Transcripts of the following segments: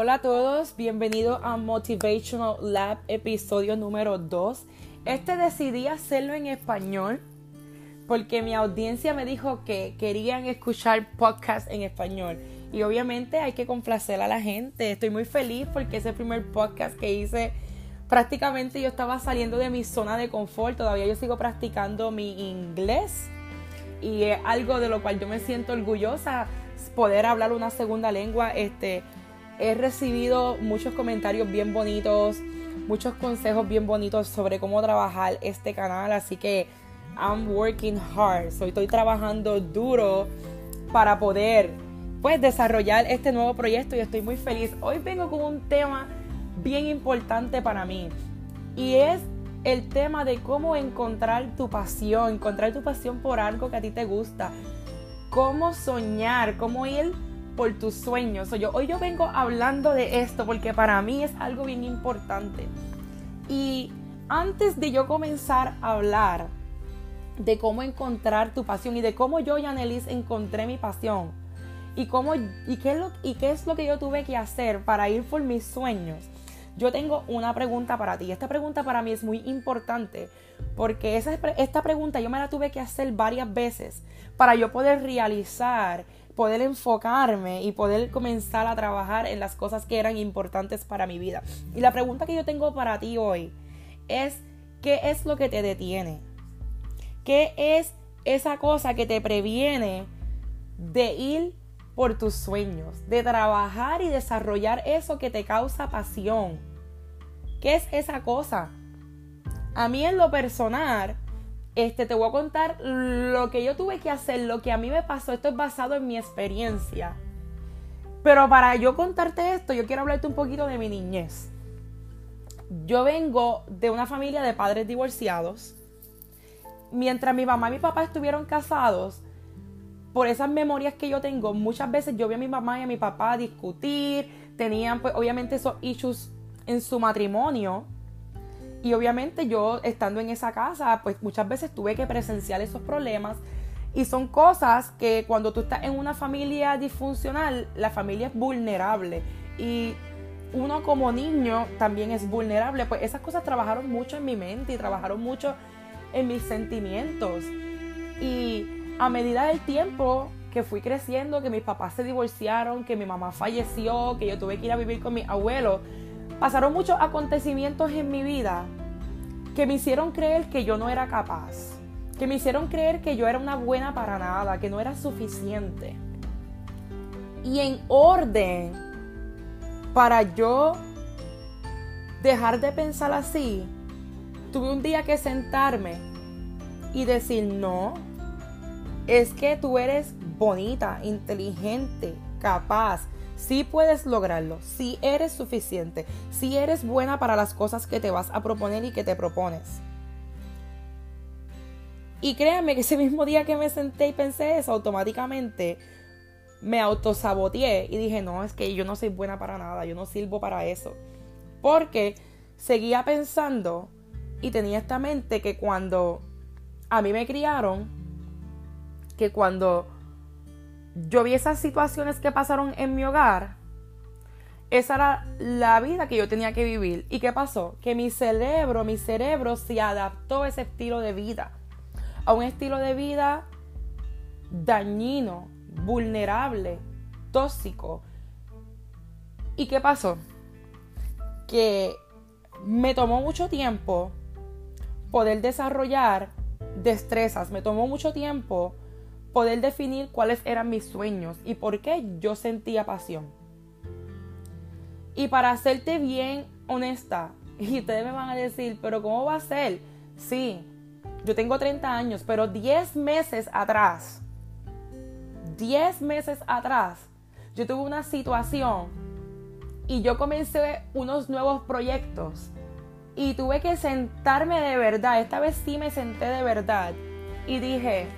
Hola a todos, bienvenido a Motivational Lab episodio número 2. Este decidí hacerlo en español porque mi audiencia me dijo que querían escuchar podcast en español y obviamente hay que complacer a la gente. Estoy muy feliz porque es el primer podcast que hice. Prácticamente yo estaba saliendo de mi zona de confort, todavía yo sigo practicando mi inglés y es algo de lo cual yo me siento orgullosa poder hablar una segunda lengua. Este, he recibido muchos comentarios bien bonitos, muchos consejos bien bonitos sobre cómo trabajar este canal, así que I'm working hard, so, estoy trabajando duro para poder pues desarrollar este nuevo proyecto y estoy muy feliz. Hoy vengo con un tema bien importante para mí y es el tema de cómo encontrar tu pasión, encontrar tu pasión por algo que a ti te gusta cómo soñar, cómo ir por tus sueños. yo, hoy yo vengo hablando de esto porque para mí es algo bien importante. Y antes de yo comenzar a hablar de cómo encontrar tu pasión y de cómo yo, Yanelis, encontré mi pasión y, cómo, y, qué es lo, y qué es lo que yo tuve que hacer para ir por mis sueños, yo tengo una pregunta para ti. Esta pregunta para mí es muy importante porque esa, esta pregunta yo me la tuve que hacer varias veces para yo poder realizar, poder enfocarme y poder comenzar a trabajar en las cosas que eran importantes para mi vida. Y la pregunta que yo tengo para ti hoy es, ¿qué es lo que te detiene? ¿Qué es esa cosa que te previene de ir por tus sueños, de trabajar y desarrollar eso que te causa pasión? ¿Qué es esa cosa? A mí en lo personal, este, te voy a contar lo que yo tuve que hacer, lo que a mí me pasó. Esto es basado en mi experiencia. Pero para yo contarte esto, yo quiero hablarte un poquito de mi niñez. Yo vengo de una familia de padres divorciados. Mientras mi mamá y mi papá estuvieron casados, por esas memorias que yo tengo, muchas veces yo vi a mi mamá y a mi papá discutir, tenían pues obviamente esos issues en su matrimonio. Y obviamente yo estando en esa casa, pues muchas veces tuve que presenciar esos problemas. Y son cosas que cuando tú estás en una familia disfuncional, la familia es vulnerable. Y uno como niño también es vulnerable. Pues esas cosas trabajaron mucho en mi mente y trabajaron mucho en mis sentimientos. Y a medida del tiempo que fui creciendo, que mis papás se divorciaron, que mi mamá falleció, que yo tuve que ir a vivir con mi abuelo, Pasaron muchos acontecimientos en mi vida que me hicieron creer que yo no era capaz, que me hicieron creer que yo era una buena para nada, que no era suficiente. Y en orden para yo dejar de pensar así, tuve un día que sentarme y decir, no, es que tú eres bonita, inteligente, capaz, si puedes lograrlo, si eres suficiente, si eres buena para las cosas que te vas a proponer y que te propones. Y créanme que ese mismo día que me senté y pensé eso, automáticamente me autosaboteé y dije, no, es que yo no soy buena para nada, yo no sirvo para eso. Porque seguía pensando y tenía esta mente que cuando a mí me criaron, que cuando yo vi esas situaciones que pasaron en mi hogar, esa era la vida que yo tenía que vivir. ¿Y qué pasó? Que mi cerebro, mi cerebro se adaptó a ese estilo de vida. A un estilo de vida dañino, vulnerable, tóxico. ¿Y qué pasó? Que me tomó mucho tiempo poder desarrollar destrezas. Me tomó mucho tiempo poder definir cuáles eran mis sueños y por qué yo sentía pasión. Y para hacerte bien honesta, y ustedes me van a decir, pero ¿cómo va a ser? Sí, yo tengo 30 años, pero 10 meses atrás, 10 meses atrás, yo tuve una situación y yo comencé unos nuevos proyectos y tuve que sentarme de verdad, esta vez sí me senté de verdad y dije,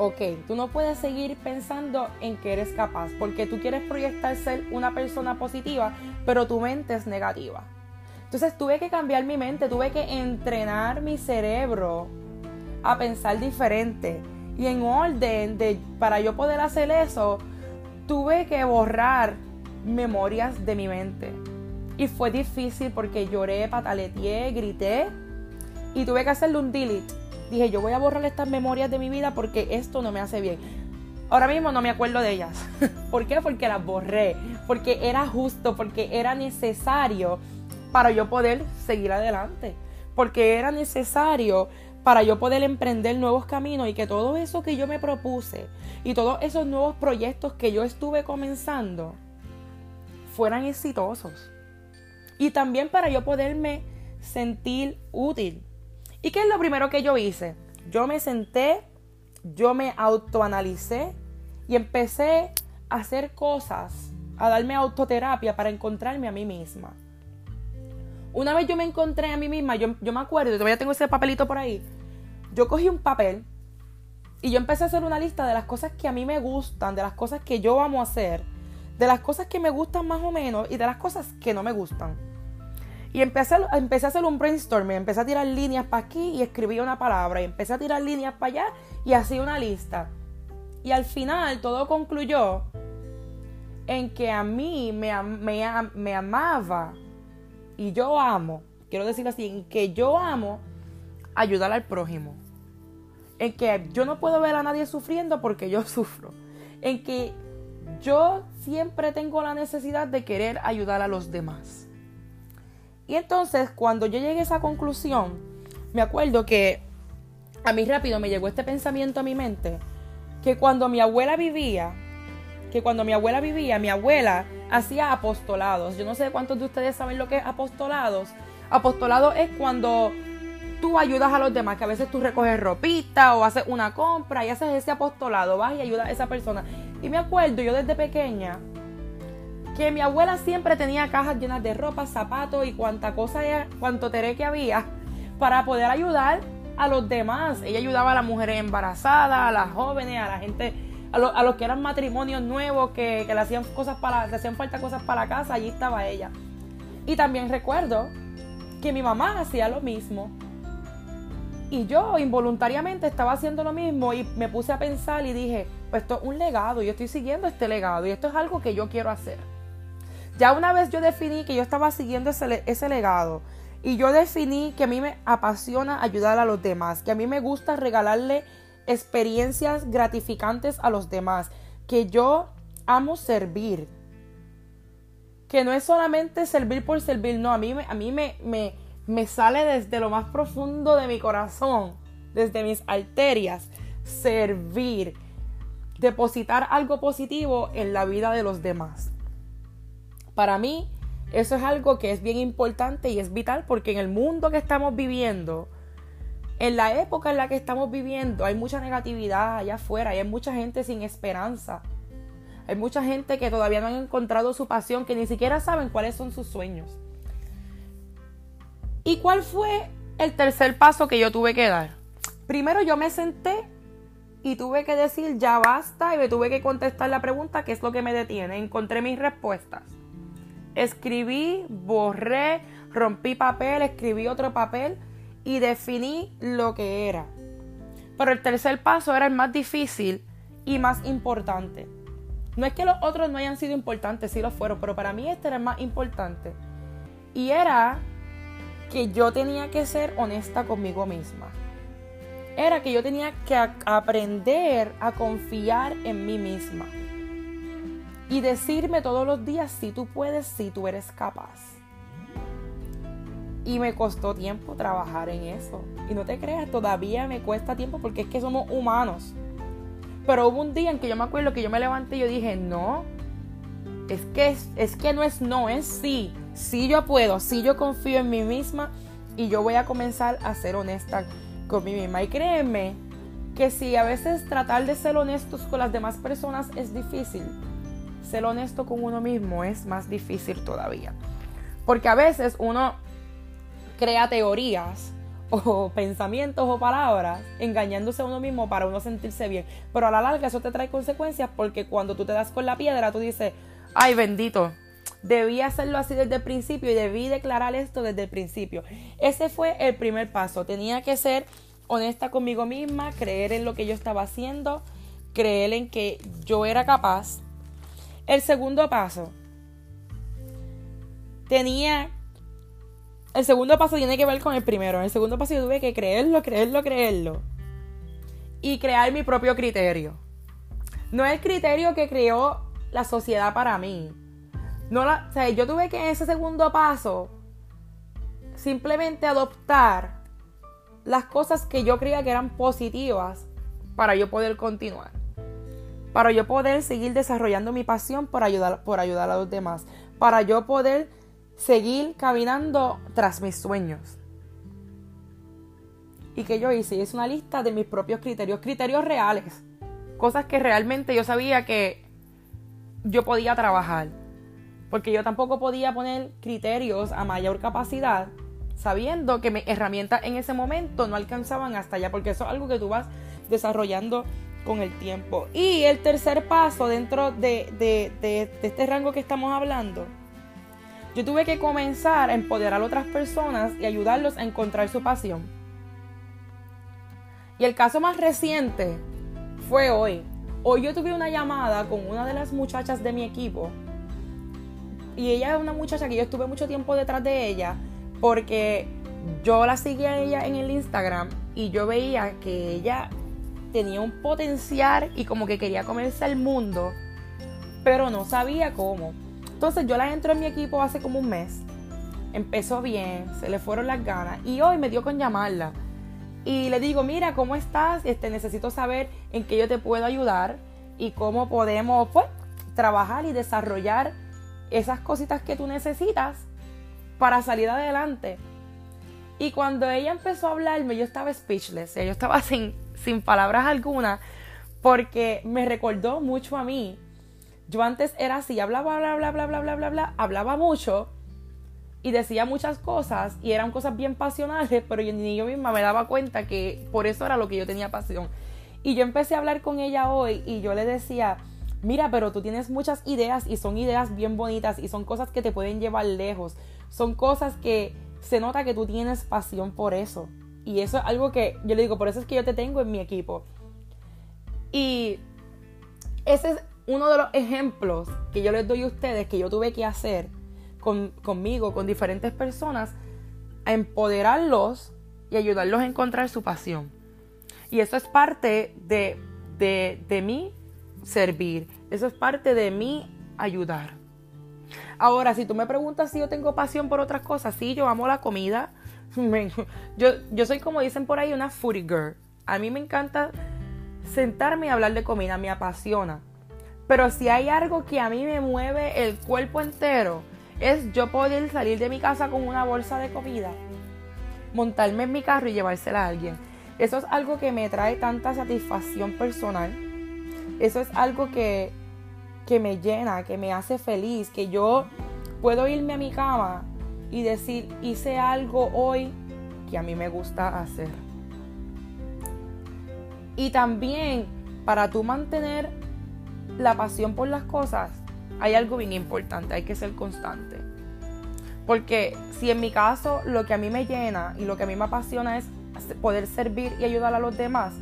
ok, tú no puedes seguir pensando en que eres capaz, porque tú quieres proyectar ser una persona positiva, pero tu mente es negativa. Entonces tuve que cambiar mi mente, tuve que entrenar mi cerebro a pensar diferente. Y en orden de, para yo poder hacer eso, tuve que borrar memorias de mi mente. Y fue difícil porque lloré, pataleteé, grité y tuve que hacerle un delete. Dije, yo voy a borrar estas memorias de mi vida porque esto no me hace bien. Ahora mismo no me acuerdo de ellas. ¿Por qué? Porque las borré. Porque era justo, porque era necesario para yo poder seguir adelante. Porque era necesario para yo poder emprender nuevos caminos y que todo eso que yo me propuse y todos esos nuevos proyectos que yo estuve comenzando fueran exitosos. Y también para yo poderme sentir útil. ¿Y qué es lo primero que yo hice? Yo me senté, yo me autoanalicé y empecé a hacer cosas, a darme autoterapia para encontrarme a mí misma. Una vez yo me encontré a mí misma, yo, yo me acuerdo, todavía tengo ese papelito por ahí. Yo cogí un papel y yo empecé a hacer una lista de las cosas que a mí me gustan, de las cosas que yo amo hacer, de las cosas que me gustan más o menos y de las cosas que no me gustan. Y empecé, empecé a hacer un brainstorming, empecé a tirar líneas para aquí y escribí una palabra, y empecé a tirar líneas para allá y así una lista. Y al final todo concluyó en que a mí me, me, me amaba y yo amo, quiero decirlo así, en que yo amo ayudar al prójimo. En que yo no puedo ver a nadie sufriendo porque yo sufro. En que yo siempre tengo la necesidad de querer ayudar a los demás. Y entonces cuando yo llegué a esa conclusión, me acuerdo que a mí rápido me llegó este pensamiento a mi mente, que cuando mi abuela vivía, que cuando mi abuela vivía, mi abuela hacía apostolados. Yo no sé cuántos de ustedes saben lo que es apostolados. Apostolado es cuando tú ayudas a los demás, que a veces tú recoges ropita o haces una compra y haces ese apostolado, vas y ayudas a esa persona. Y me acuerdo yo desde pequeña que mi abuela siempre tenía cajas llenas de ropa, zapatos y cuánta cosa, cuánto teré que había para poder ayudar a los demás. Ella ayudaba a las mujeres embarazadas, a las jóvenes, a la gente a, los que eran matrimonios nuevos, que, le hacían cosas para, le hacían falta cosas para la casa, allí estaba ella. Y también recuerdo que mi mamá hacía lo mismo. Y yo involuntariamente estaba haciendo lo mismo y me puse a pensar y dije, pues esto es un legado, yo estoy siguiendo este legado y esto es algo que yo quiero hacer. Ya una vez yo definí que yo estaba siguiendo ese, ese legado y yo definí que a mí me apasiona ayudar a los demás, que a mí me gusta regalarle experiencias gratificantes a los demás, que yo amo servir. Que no es solamente servir por servir, no, a mí, a mí me, me, me sale desde lo más profundo de mi corazón, desde mis arterias, servir, depositar algo positivo en la vida de los demás. Para mí, eso es algo que es bien importante y es vital porque en el mundo que estamos viviendo, en la época en la que estamos viviendo hay mucha negatividad allá afuera y hay mucha gente sin esperanza. Hay mucha gente que todavía no han encontrado su pasión, que ni siquiera saben cuáles son sus sueños. ¿Y cuál fue el tercer paso que yo tuve que dar? Primero yo me senté y tuve que decir ya basta y me tuve que contestar la pregunta qué es lo que me detiene. Encontré mis respuestas. Escribí, borré, rompí papel, escribí otro papel y definí lo que era. Pero el tercer paso era el más difícil y más importante. No es que los otros no hayan sido importantes, sí lo fueron, pero para mí este era el más importante. Y era que yo tenía que ser honesta conmigo misma. Era que yo tenía que aprender a confiar en mí misma. Y decirme todos los días si tú puedes, si tú eres capaz. Y me costó tiempo trabajar en eso. Y no te creas, todavía me cuesta tiempo porque es que somos humanos. Pero hubo un día en que yo me acuerdo que yo me levanté y yo dije, no, es que, es, que no es no, es sí. Sí yo puedo, sí yo confío en mí misma y yo voy a comenzar a ser honesta con mí misma. Y créeme que si a veces tratar de ser honestos con las demás personas es difícil, ser honesto con uno mismo es más difícil todavía. Porque a veces uno crea teorías o pensamientos o palabras engañándose a uno mismo para uno sentirse bien. Pero a la larga eso te trae consecuencias porque cuando tú te das con la piedra tú dices, ay bendito, debí hacerlo así desde el principio y debí declarar esto desde el principio. Ese fue el primer paso. Tenía que ser honesta conmigo misma, creer en lo que yo estaba haciendo, creer en que yo era capaz. El segundo paso tenía... El segundo paso tiene que ver con el primero. El segundo paso yo tuve que creerlo, creerlo, creerlo. Y crear mi propio criterio. No el criterio que creó la sociedad para mí. No la, o yo tuve que en ese segundo paso simplemente adoptar las cosas que yo creía que eran positivas para yo poder continuar. Para yo poder seguir desarrollando mi pasión por ayudar, por ayudar a los demás. Para yo poder seguir caminando tras mis sueños. ¿Y que yo hice? Es una lista de mis propios criterios, criterios reales. Cosas que realmente yo sabía que yo podía trabajar. Porque yo tampoco podía poner criterios a mayor capacidad sabiendo que mis herramientas en ese momento no alcanzaban hasta allá, porque eso es algo que tú vas desarrollando con el tiempo. Y el tercer paso dentro de, de, este rango que estamos hablando, yo tuve que comenzar a empoderar a otras personas y ayudarlos a encontrar su pasión. Y el caso más reciente fue hoy. Hoy yo tuve una llamada con una de las muchachas de mi equipo. Y ella es una muchacha que yo estuve mucho tiempo detrás de ella porque yo la seguía a ella en el Instagram y yo veía que ella tenía un potencial y como que quería comerse el mundo, pero no sabía cómo. Entonces yo la entro en mi equipo hace como un mes. Empezó bien, se le fueron las ganas y hoy me dio con llamarla. Y le digo, mira, ¿cómo estás? Este, necesito saber en qué yo te puedo ayudar y cómo podemos pues, trabajar y desarrollar esas cositas que tú necesitas para salir adelante. Y cuando ella empezó a hablarme, yo estaba speechless, yo estaba sin, sin palabras algunas, porque me recordó mucho a mí. Yo antes era así, hablaba, bla, bla, bla, bla, bla, bla, bla, hablaba mucho y decía muchas cosas y eran cosas bien pasionales, pero yo, ni yo misma me daba cuenta que por eso era lo que yo tenía pasión. Y yo empecé a hablar con ella hoy y yo le decía, mira, pero tú tienes muchas ideas y son ideas bien bonitas y son cosas que te pueden llevar lejos. Son cosas que se nota que tú tienes pasión por eso. Y eso es algo que yo le digo, por eso es que yo te tengo en mi equipo. Y ese es uno de los ejemplos que yo les doy a ustedes que yo tuve que hacer conmigo, con diferentes personas, a empoderarlos y ayudarlos a encontrar su pasión. Y eso es parte de, de, de mí servir. Eso es parte de mí ayudar. Ahora, si tú me preguntas si yo tengo pasión por otras cosas, sí, yo amo la comida. Yo, yo soy como dicen por ahí una foodie girl. A mí me encanta sentarme y hablar de comida, me apasiona. Pero si hay algo que a mí me mueve el cuerpo entero, es yo poder salir de mi casa con una bolsa de comida, montarme en mi carro y llevársela a alguien. Eso es algo que me trae tanta satisfacción personal. Eso es algo que que me llena, que me hace feliz, que yo puedo irme a mi cama y decir, hice algo hoy que a mí me gusta hacer. Y también para tú mantener la pasión por las cosas, hay algo bien importante, hay que ser constante. Porque si en mi caso lo que a mí me llena y lo que a mí me apasiona es poder servir y ayudar a los demás,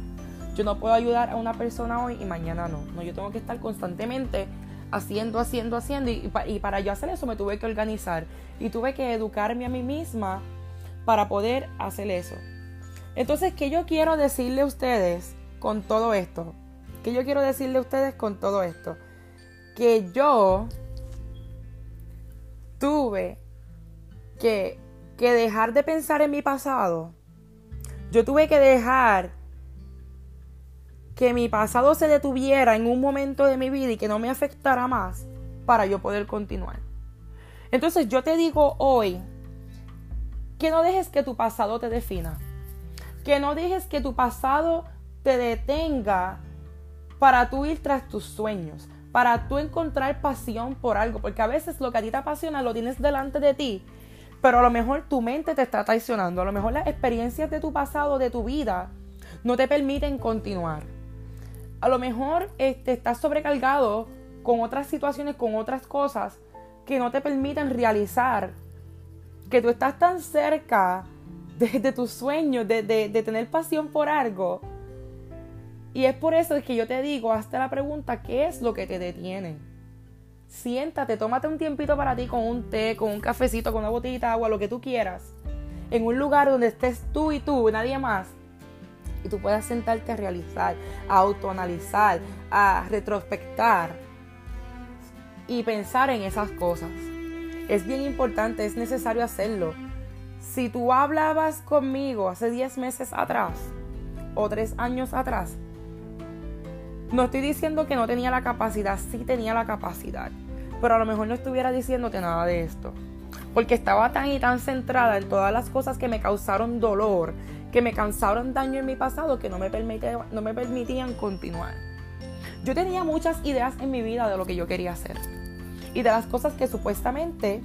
yo no puedo ayudar a una persona hoy y mañana no. No, yo tengo que estar constantemente haciendo, haciendo, haciendo. Y, para yo hacer eso me tuve que organizar. Y tuve que educarme a mí misma para poder hacer eso. Entonces, ¿qué yo quiero decirle a ustedes con todo esto? ¿Qué yo quiero decirle a ustedes con todo esto? Que yo tuve que, que dejar de pensar en mi pasado. Yo tuve que dejar que mi pasado se detuviera en un momento de mi vida y que no me afectara más para yo poder continuar. Entonces yo te digo hoy que no dejes que tu pasado te defina. Que no dejes que tu pasado te detenga para tú ir tras tus sueños, para tú encontrar pasión por algo, porque a veces lo que a ti te apasiona lo tienes delante de ti, pero a lo mejor tu mente te está traicionando, a lo mejor las experiencias de tu pasado, de tu vida, no te permiten continuar a lo mejor este, estás sobrecargado con otras situaciones, con otras cosas que no te permiten realizar, que tú estás tan cerca de, tus sueños, de, de, tener pasión por algo. Y es por eso que yo te digo, hazte la pregunta, ¿qué es lo que te detiene? siéntate, tómate un tiempito para ti con un té, con un cafecito, con una botellita de agua, lo que tú quieras. En un lugar donde estés tú y tú, nadie más. Y tú puedas sentarte a realizar, a autoanalizar, a retrospectar y pensar en esas cosas. Es bien importante, es necesario hacerlo. Si tú hablabas conmigo hace 10 meses atrás o 3 años atrás, no estoy diciendo que no tenía la capacidad, sí tenía la capacidad, pero a lo mejor no estuviera diciéndote nada de esto. Porque estaba tan y tan centrada en todas las cosas que me causaron dolor, que me causaron daño en mi pasado, que no me, no me permitían continuar. Yo tenía muchas ideas en mi vida de lo que yo quería hacer. Y de las cosas que supuestamente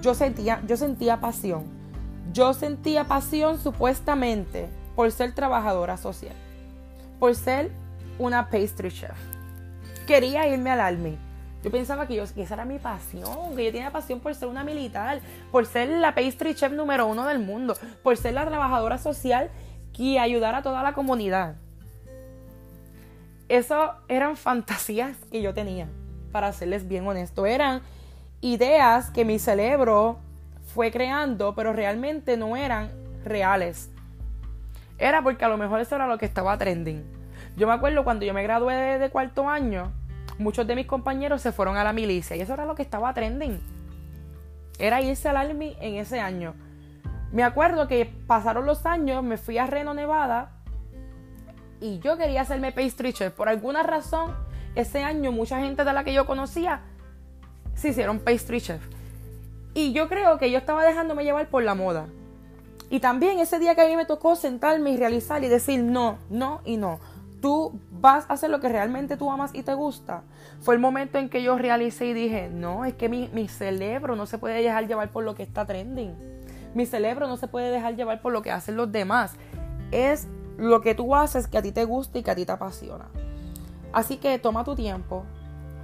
yo sentía, yo sentía pasión. Yo sentía pasión supuestamente por ser trabajadora social, por ser una pastry chef. Quería irme al Army. Yo pensaba que, yo, esa era mi pasión, que yo tenía pasión por ser una militar, por ser la pastry chef número uno del mundo, por ser la trabajadora social que ayudara a toda la comunidad. Eso eran fantasías que yo tenía, para serles bien honesto. Eran ideas que mi cerebro fue creando, pero realmente no eran reales. Era porque a lo mejor eso era lo que estaba trending. Yo me acuerdo cuando yo me gradué de, cuarto año, muchos de mis compañeros se fueron a la milicia y eso era lo que estaba trending. Era irse al Army en ese año. Me acuerdo que pasaron los años, me fui a Reno, Nevada y yo quería hacerme pastry chef. Por alguna razón, ese año mucha gente de la que yo conocía se hicieron pastry chef. Y yo creo que yo estaba dejándome llevar por la moda. Y también ese día que a mí me tocó sentarme y realizar y decir no, no y no tú vas a hacer lo que realmente tú amas y te gusta. Fue el momento en que yo realicé y dije, no, es que mi, mi cerebro no se puede dejar llevar por lo que está trending. Mi cerebro no se puede dejar llevar por lo que hacen los demás. Es lo que tú haces que a ti te gusta y que a ti te apasiona. Así que toma tu tiempo,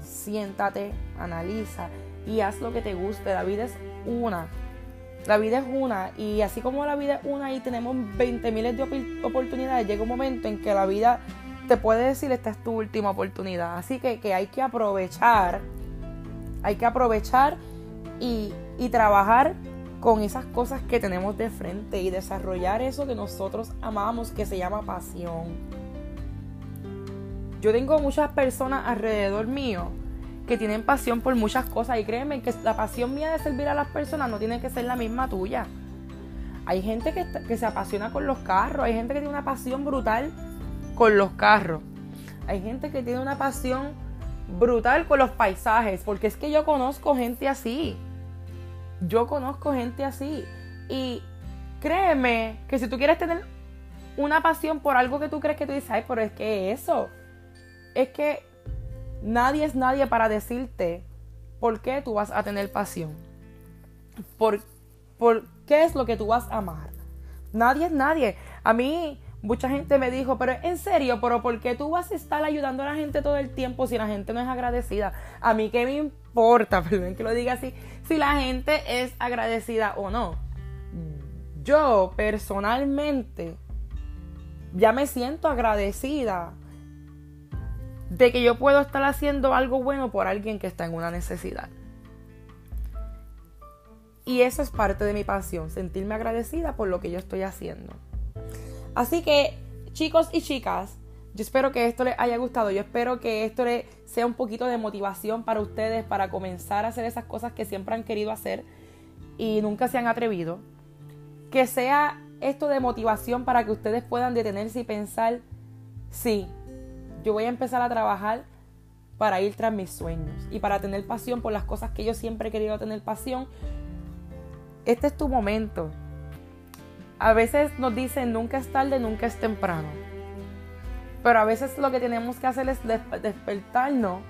siéntate, analiza y haz lo que te guste. La vida es una. La vida es una y así como la vida es una y tenemos 20 miles de oportunidades, llega un momento en que la vida te puede decir esta es tu última oportunidad. Así que, que hay que aprovechar, hay que aprovechar y, y trabajar con esas cosas que tenemos de frente y desarrollar eso que nosotros amamos, que se llama pasión. Yo tengo muchas personas alrededor mío que tienen pasión por muchas cosas y créeme que la pasión mía de servir a las personas no tiene que ser la misma tuya. Hay gente que, que se apasiona con los carros, hay gente que tiene una pasión brutal con los carros. Hay gente que tiene una pasión brutal con los paisajes, porque es que yo conozco gente así. Yo conozco gente así. Y créeme que si tú quieres tener una pasión por algo que tú crees que tú dices, ay, pero es que eso, es que nadie es nadie para decirte por qué tú vas a tener pasión. Por, por qué es lo que tú vas a amar. Nadie es nadie. A mí, Mucha gente me dijo, pero en serio, pero ¿por qué tú vas a estar ayudando a la gente todo el tiempo si la gente no es agradecida? A mí qué me importa, perdón que lo diga así, si la gente es agradecida o no. Yo personalmente ya me siento agradecida de que yo puedo estar haciendo algo bueno por alguien que está en una necesidad. Y eso es parte de mi pasión, sentirme agradecida por lo que yo estoy haciendo. Así que, chicos y chicas, yo espero que esto les haya gustado. Yo espero que esto les sea un poquito de motivación para ustedes para comenzar a hacer esas cosas que siempre han querido hacer y nunca se han atrevido. Que sea esto de motivación para que ustedes puedan detenerse y pensar, sí, yo voy a empezar a trabajar para ir tras mis sueños y para tener pasión por las cosas que yo siempre he querido tener pasión. Este es tu momento a veces nos dicen nunca es tarde, nunca es temprano. Pero a veces lo que tenemos que hacer es despertarnos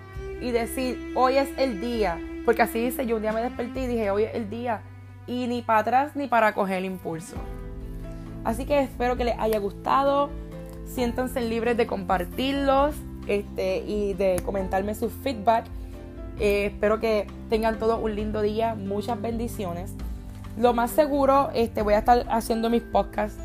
y decir, hoy es el día. Porque así dice, yo un día me desperté y dije, hoy es el día. Y ni para atrás ni para coger el impulso. Así que espero que les haya gustado. Siéntanse libres de compartirlos este, y de comentarme su feedback. Eh, espero que tengan todos un lindo día. Muchas bendiciones. Lo más seguro, este, voy a estar haciendo mis podcasts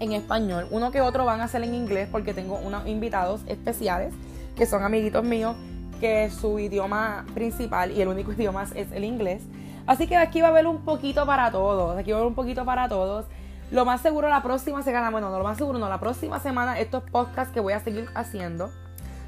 en español. Uno que otro van a ser en inglés porque tengo unos invitados especiales que son amiguitos míos que su idioma principal y el único idioma es el inglés. Así que aquí va a haber un poquito para todos. Aquí va a haber un poquito para todos. Lo más seguro la próxima semana, bueno, no lo más seguro, no, la próxima semana estos podcasts que voy a seguir haciendo,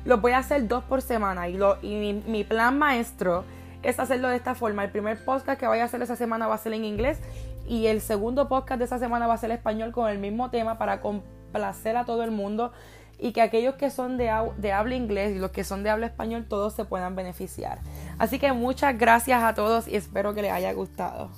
los voy a hacer dos por semana. Y, lo, y mi, plan maestro es hacerlo de esta forma. El primer podcast que voy a hacer esa semana va a ser en inglés y el segundo podcast de esa semana va a ser español con el mismo tema para complacer a todo el mundo y que aquellos que son de, de, habla inglés y los que son de habla español todos se puedan beneficiar. Así que muchas gracias a todos y espero que les haya gustado.